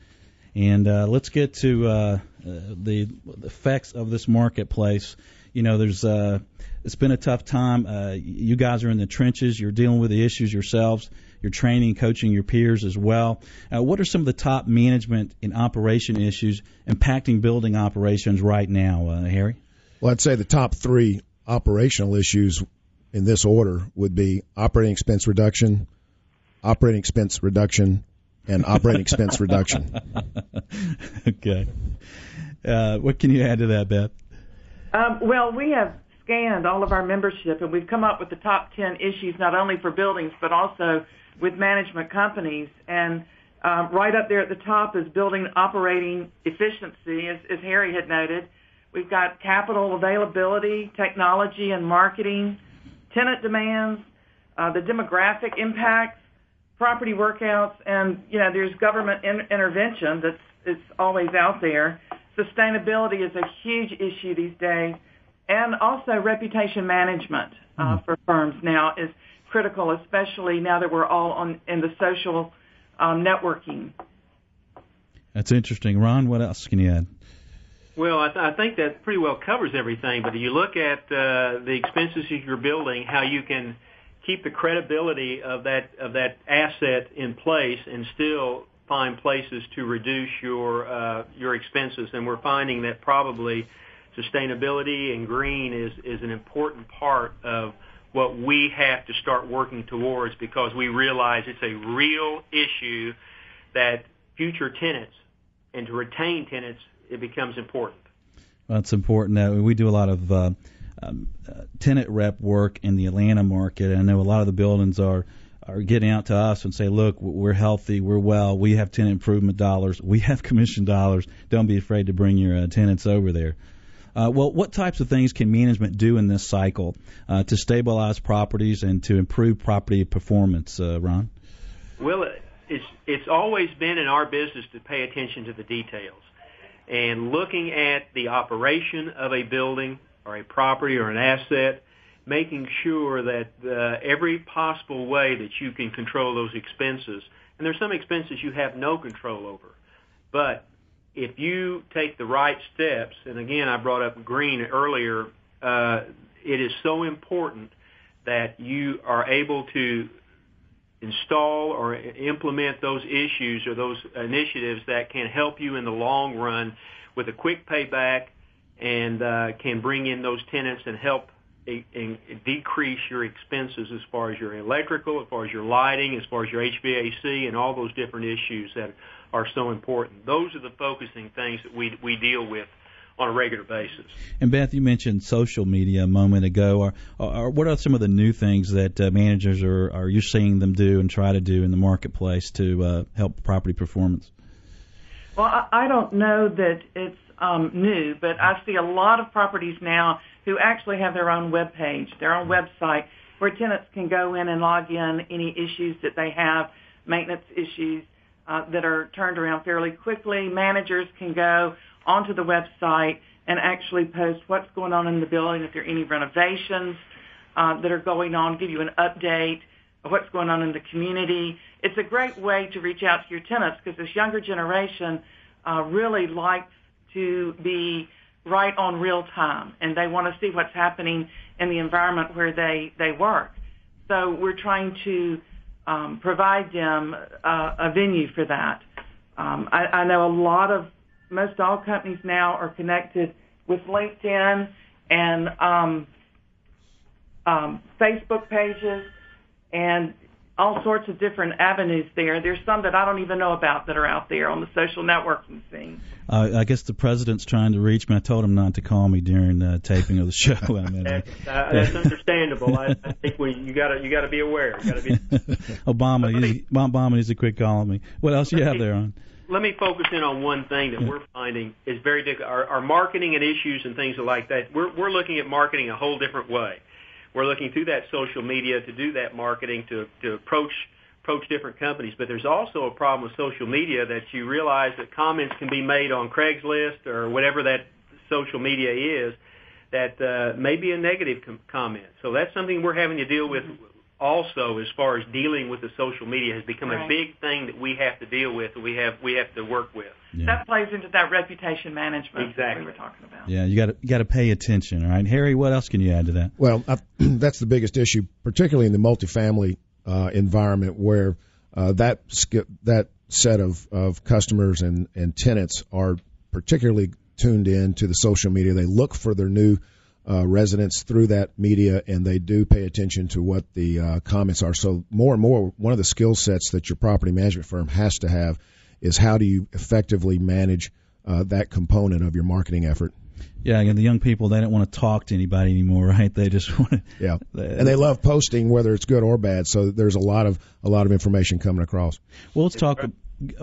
And uh, let's get to uh, uh, the effects of this marketplace. You know, there's uh, it's been a tough time. Uh, you guys are in the trenches. You're dealing with the issues yourselves. You're training, coaching your peers as well. Uh, what are some of the top management and operation issues impacting building operations right now, uh, Harry? Well, I'd say the top three operational issues in this order would be operating expense reduction, operating expense reduction, and operating expense reduction. [laughs] okay. Uh, what can you add to that, Beth? Um, well, we have scanned all of our membership, and we've come up with the top 10 issues, not only for buildings, but also with management companies. And um, right up there at the top is building operating efficiency, as, as Harry had noted. We've got capital availability, technology and marketing, tenant demands, uh, the demographic impacts, property workouts, and you know there's government in- intervention that's it's always out there. Sustainability is a huge issue these days, and also reputation management uh, for firms now is critical, especially now that we're all on in the social um, networking. That's interesting. Ron, what else can you add? Well, I, th- I think that pretty well covers everything. But if you look at uh, the expenses that you're building, how you can keep the credibility of that of that asset in place, and still find places to reduce your uh, your expenses. And we're finding that probably sustainability and green is is an important part of what we have to start working towards because we realize it's a real issue that future tenants and to retain tenants it becomes important. Well, it's important that we do a lot of uh, um, uh, tenant rep work in the Atlanta market. I know a lot of the buildings are are getting out to us and say, look, we're healthy, we're well, we have tenant improvement dollars, we have [laughs] commission dollars. Don't be afraid to bring your uh, tenants over there. Uh, well, what types of things can management do in this cycle uh, to stabilize properties and to improve property performance, uh, Ron? Well, it's it's always been in our business to pay attention to the details and looking at the operation of a building or a property or an asset, making sure that uh, every possible way that you can control those expenses. And there's some expenses you have no control over, but if you take the right steps, and again, I brought up green earlier, uh, it is so important that you are able to install or implement those issues or those initiatives that can help you in the long run with a quick payback and uh, can bring in those tenants and help decrease your expenses as far as your electrical, as far as your lighting, as far as your HVAC, and all those different issues that are so important. Those are the focusing things that we we deal with on a regular basis. And Beth, you mentioned social media a moment ago. Or, or what are some of the new things that uh, managers are are you seeing them do and try to do in the marketplace to uh, help property performance? Well, I, I don't know that it's um, new, but I see a lot of properties now who actually have their own web page, their own website, where tenants can go in and log in any issues that they have, maintenance issues, uh, that are turned around fairly quickly. Managers can go onto the website and actually post what's going on in the building, if there are any renovations uh, that are going on, give you an update of what's going on in the community. It's a great way to reach out to your tenants because this younger generation uh, really likes to be right on real time and they want to see what's happening in the environment where they, they work. So we're trying to um, provide them a venue for that. Um, I, I know a lot of most all companies now are connected with LinkedIn and um, um, Facebook pages and all sorts of different avenues there. There's some that I don't even know about that are out there on the social networking scene. Uh, I guess the president's trying to reach me. I told him not to call me during the taping of the show. I mean, [laughs] that's, uh, that's understandable. I, I think we, you got to you got to be aware. You got to be. [laughs] Obama, he's, Obama needs to quit calling me. What else you have there on? Let me focus in on one thing that we're finding is very difficult. Our, our marketing and issues and things like that. We're we're looking at marketing a whole different way we're looking through that social media to do that marketing to to approach approach different companies. But there's also a problem with social media that you realize that comments can be made on Craigslist or whatever that social media is that uh, may be a negative com- comment. So that's something we're having to deal with also as far as dealing with the social media has become right. a big thing that we have to deal with we have we have to work with. Yeah. That plays into that reputation management exactly. we were talking about. Yeah, you got to you got to pay attention, right? Harry, what else can you add to that? Well, I, [clears throat] that's the biggest issue, particularly in the multifamily uh, environment where uh, that that set of of customers and and tenants are particularly tuned in to the social media. They look for their new uh, residents through that media, and they do pay attention to what the uh, comments are. So more and more, one of the skill sets that your property management firm has to have is how do you effectively manage uh, that component of your marketing effort. Yeah, and the young people they don't want to talk to anybody anymore, [laughs] right? They just want to. Yeah, [laughs] and they love posting, whether it's good or bad. So there's a lot of a lot of information coming across. Well, let's talk.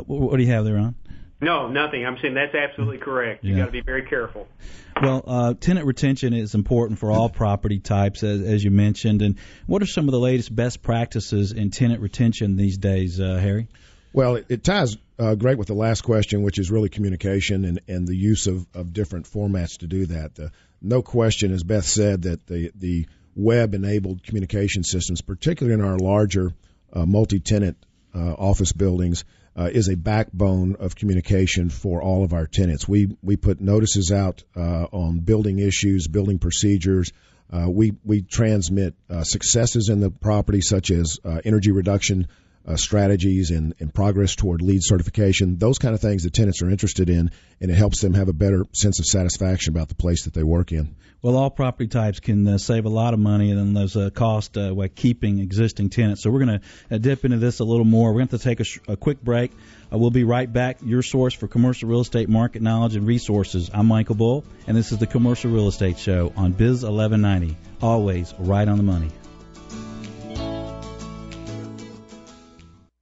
What do you have there, Ron? No, nothing. I'm saying that's absolutely correct. You yeah. got to be very careful. Well, uh, tenant retention is important for all property types, as, as, you mentioned. And what are some of the latest best practices in tenant retention these days, uh, Harry? Well, it, it ties uh, great with the last question, which is really communication and, and the use of, of different formats to do that. no question, as Beth said, that the the web-enabled communication systems, particularly in our larger uh, multi-tenant uh, office buildings, uh, is a backbone of communication for all of our tenants. We we put notices out uh, on building issues, building procedures. Uh, we we transmit uh, successes in the property, such as uh, energy reduction uh, strategies and, and progress toward LEED certification. Those kind of things the tenants are interested in, and it helps them have a better sense of satisfaction about the place that they work in. Well, all property types can uh, save a lot of money and those uh, costs uh, by keeping existing tenants. So we're going to uh, dip into this a little more. We're going to take a, sh- a quick break. Uh, we'll be right back. Your source for commercial real estate market knowledge and resources. I'm Michael Bull, and this is the Commercial Real Estate Show on Biz 1190. Always right on the money.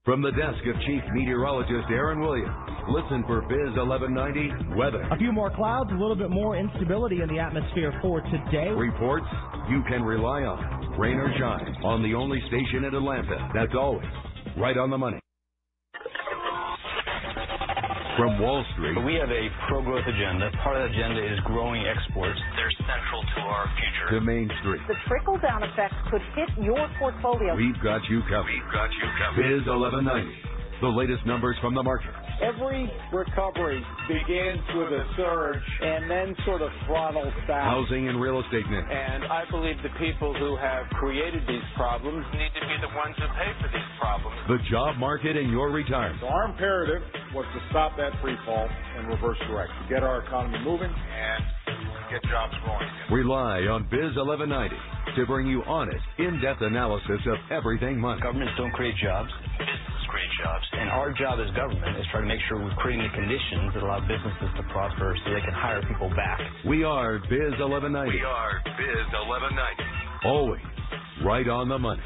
From the desk of Chief Meteorologist Aaron Williams, listen for Biz 1190 weather. A few more clouds, a little bit more instability in the atmosphere for today. Reports you can rely on, rain or shine, on the only station in Atlanta that's always right on the money. From Wall Street, We have a pro-growth agenda. Part of the agenda is growing exports. They're central to our future. to Main Street, The trickle-down effect could hit your portfolio. we've got you covered. We've got you covered. Biz 1190, the latest numbers from the market. Every recovery begins with a surge and then sort of throttles back. Housing and real estate news. And I believe the people who have created these problems need to be the ones who pay for these problems. The job market and your retirement. So our imperative was to stop that free fall and reverse direct, to get our economy moving and get jobs growing. Rely on Biz 1190 to bring you honest, in-depth analysis of everything money. Governments don't create jobs. Businesses create jobs. And our job as government is try to make sure we're creating the conditions that allow businesses to prosper so they can hire people back. We are Biz 1190. We are Biz 1190. Always right on the money.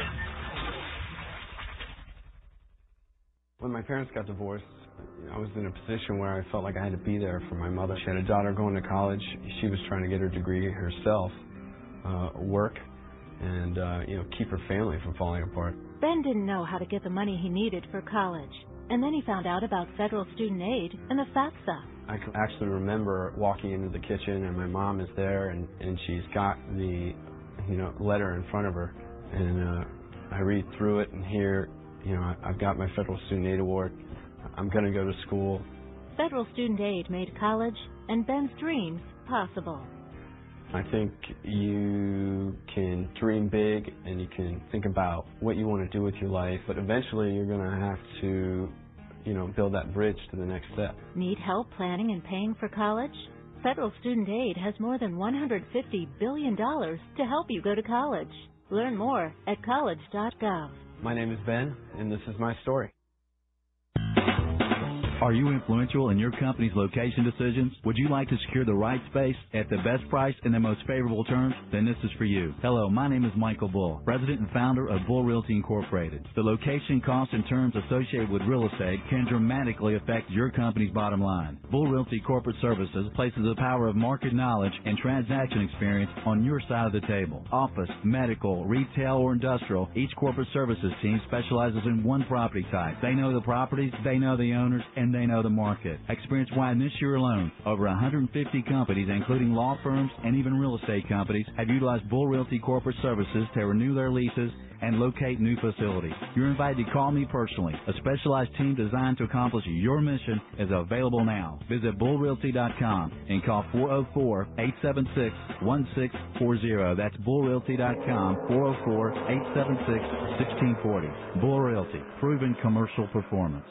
When my parents got divorced, I was in a position where I felt like I had to be there for my mother. She had a daughter going to college. She was trying to get her degree herself, uh, work, and uh, you know keep her family from falling apart. Ben didn't know how to get the money he needed for college. And then he found out about federal student aid and the FAFSA. I can actually remember walking into the kitchen and my mom is there and, and she's got the you know letter in front of her and uh, I read through it and hear you know I- I've got my federal student aid award. I'm going to go to school. Federal student aid made college and Ben's dreams possible. I think you can dream big and you can think about what you want to do with your life, but eventually you're going to have to, you know, build that bridge to the next step. Need help planning and paying for college? Federal student aid has more than $150 billion to help you go to college. Learn more at college.gov. My name is Ben, and this is my story. Are you influential in your company's location decisions? Would you like to secure the right space at the best price and the most favorable terms? Then this is for you. Hello, my name is Michael Bull, president and founder of Bull Realty Incorporated. The location, costs, and terms associated with real estate can dramatically affect your company's bottom line. Bull Realty Corporate Services places the power of market knowledge and transaction experience on your side of the table. Office, medical, retail, or industrial, each corporate services team specializes in one property type. They know the properties, they know the owners, and they know the market. Experience why this year alone, over 150 companies, including law firms and even real estate companies, have utilized Bull Realty Corporate Services to renew their leases and locate new facilities. You're invited to call me personally. A specialized team designed to accomplish your mission is available now. Visit bullrealty.com and call 404-876-1640. That's bullrealty.com, 404-876-1640. Bull Realty, proven commercial performance.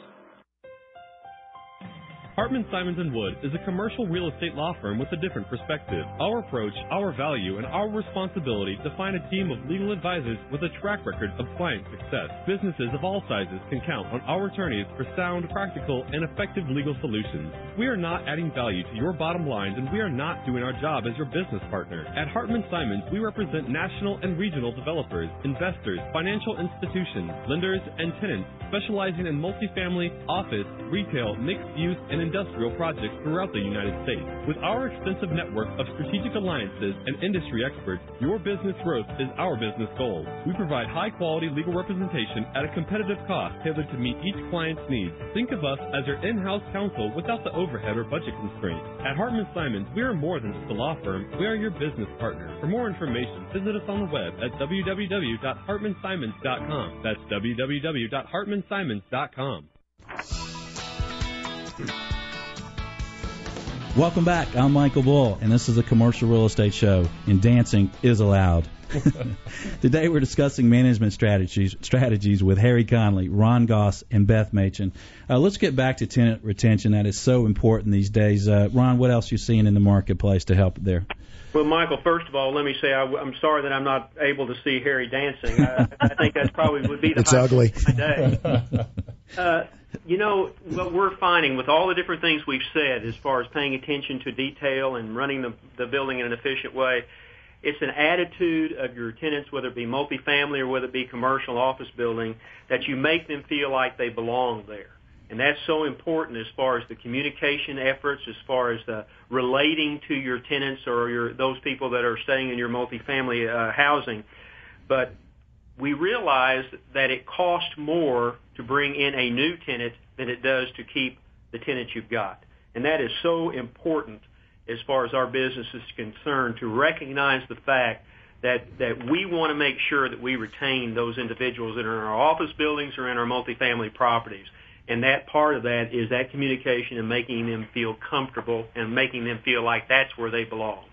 Hartman Simons and Wood is a commercial real estate law firm with a different perspective. Our approach, our value, and our responsibility define a team of legal advisors with a track record of client success. Businesses of all sizes can count on our attorneys for sound, practical, and effective legal solutions. We are not adding value to your bottom lines and we are not doing our job as your business partner. At Hartman Simons, we represent national and regional developers, investors, financial institutions, lenders, and tenants specializing in multifamily, office, retail, mixed use, and industrial projects throughout the United States. With our extensive network of strategic alliances and industry experts, your business growth is our business goal. We provide high quality legal representation at a competitive cost tailored to meet each client's needs. Think of us as your in-house counsel without the overhead or budget constraints. At Hartman Simons, we are more than just a law firm. We are your business partner. For more information, visit us on the web at www.hartmansimons.com. That's www.hartmansimons.com. Welcome back. I'm Michael Bull, and this is a commercial real estate show, and dancing is allowed. [laughs] Today we're discussing management strategies strategies with Harry Conley, Ron Goss, and Beth Machen. Uh, let's get back to tenant retention. That is so important these days. Uh, Ron, what else are you seeing in the marketplace to help there? Well, Michael, first of all, let me say I, I'm sorry that I'm not able to see Harry dancing. I, I think that probably would be the It's ugly. of my day. [laughs] Uh, you know what we're finding with all the different things we've said, as far as paying attention to detail and running the, the building in an efficient way, it's an attitude of your tenants, whether it be multifamily or whether it be commercial office building, that you make them feel like they belong there. And that's so important as far as the communication efforts, as far as the relating to your tenants or your those people that are staying in your multifamily uh, housing. But we realize that it costs more to bring in a new tenant than it does to keep the tenants you've got. And that is so important as far as our business is concerned to recognize the fact that, that we want to make sure that we retain those individuals that are in our office buildings or in our multifamily properties. And that part of that is that communication and making them feel comfortable and making them feel like that's where they belong.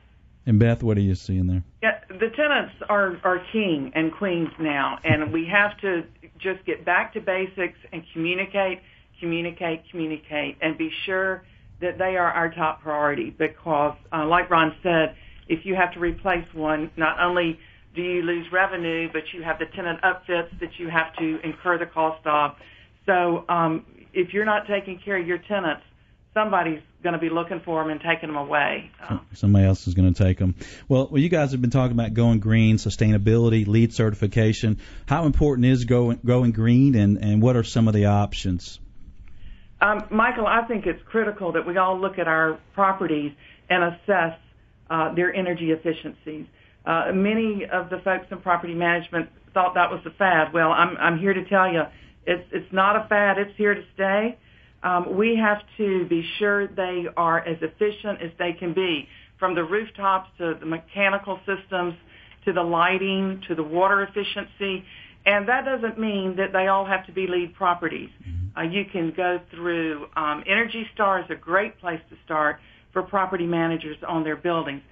And Beth, what are you seeing there? Yeah, the tenants are are king and queens now, and we have to just get back to basics and communicate, communicate, communicate, and be sure that they are our top priority. Because, uh, like Ron said, if you have to replace one, not only do you lose revenue, but you have the tenant upfits that you have to incur the cost of. So, um, if you're not taking care of your tenants, somebody's going to be looking for them and taking them away. Uh, Somebody else is going to take them. Well, well, you guys have been talking about going green, sustainability, LEED certification. How important is going going green, and and what are some of the options? Um, Michael, I think it's critical that we all look at our properties and assess uh, their energy efficiencies. Uh, many of the folks in property management thought that was a fad. Well, I'm, I'm here to tell you, it's, it's not a fad. It's here to stay. Um, we have to be sure they are as efficient as they can be, from the rooftops to the mechanical systems to the lighting to the water efficiency. And that doesn't mean that they all have to be LEED properties. Uh, you can go through um, Energy Star is a great place to start for property managers on their buildings.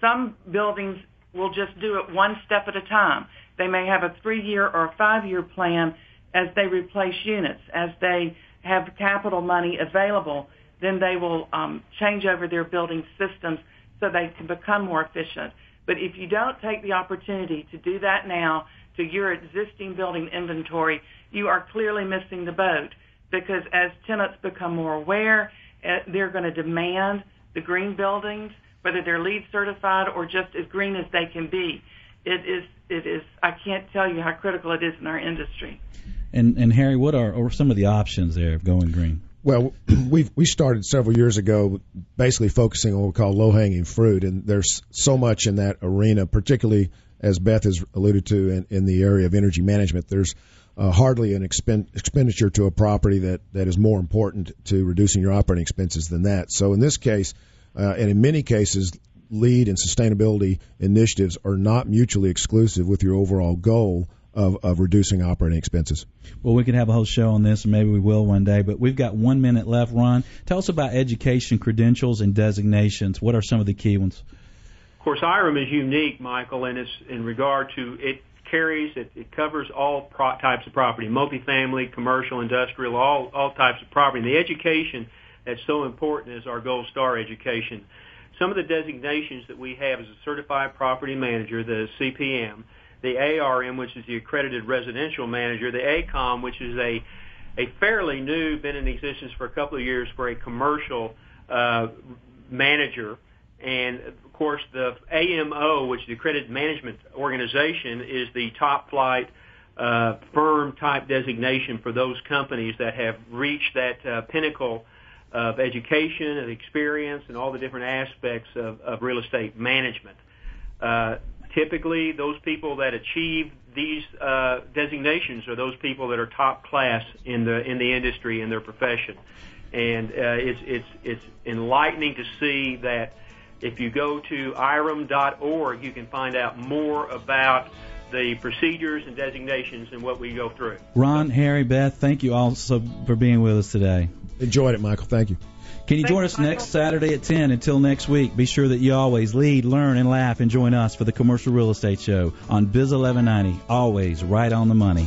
Some buildings will just do it one step at a time. They may have a three-year or a five-year plan as they replace units, as they have capital money available, then they will um, change over their building systems so they can become more efficient. But if you don't take the opportunity to do that now to your existing building inventory, you are clearly missing the boat because as tenants become more aware, uh, they're going to demand the green buildings, whether they're LEED certified or just as green as they can be. It is, it is, I can't tell you how critical it is in our industry. And and Harry, what are, are some of the options there of going green? Well, [clears throat] we we started several years ago, basically focusing on what we call low hanging fruit, and there's so much in that arena, particularly as Beth has alluded to in, in the area of energy management. There's uh, hardly an expen- expenditure to a property that that is more important to reducing your operating expenses than that. So in this case, uh, and in many cases, LEED and sustainability initiatives are not mutually exclusive with your overall goal of, of reducing operating expenses. Well, we could have a whole show on this, and maybe we will one day. But we've got one minute left. Ron, tell us about education credentials and designations. What are some of the key ones? Of course, IREM is unique, Michael, and it's in regard to it carries it, it covers all pro- types of property, multifamily, commercial, industrial, all all types of property. And the education that's so important is our Gold Star education. Some of the designations that we have as a certified property manager, the CPM, the ARM, which is the accredited residential manager, the ACOM, which is a fairly new, been in existence for a couple of years for a commercial uh, manager, and of course the AMO, which is the accredited management organization, is the top flight uh, firm type designation for those companies that have reached that uh, pinnacle of education and experience and all the different aspects of, of real estate management. Typically, those people that achieve these uh, designations are those people that are top class in the in the industry in their profession, and uh, it's it's it's enlightening to see that if you go to IREM.org, you can find out more about the procedures and designations and what we go through. Ron, Harry, Beth, thank you also for being with us today. Enjoyed it, Michael. Thank you. Can you join us next Saturday at 10? Until next week, be sure that you always lead, learn, and laugh and join us for the Commercial Real Estate Show on Biz 1190. Always right on the money.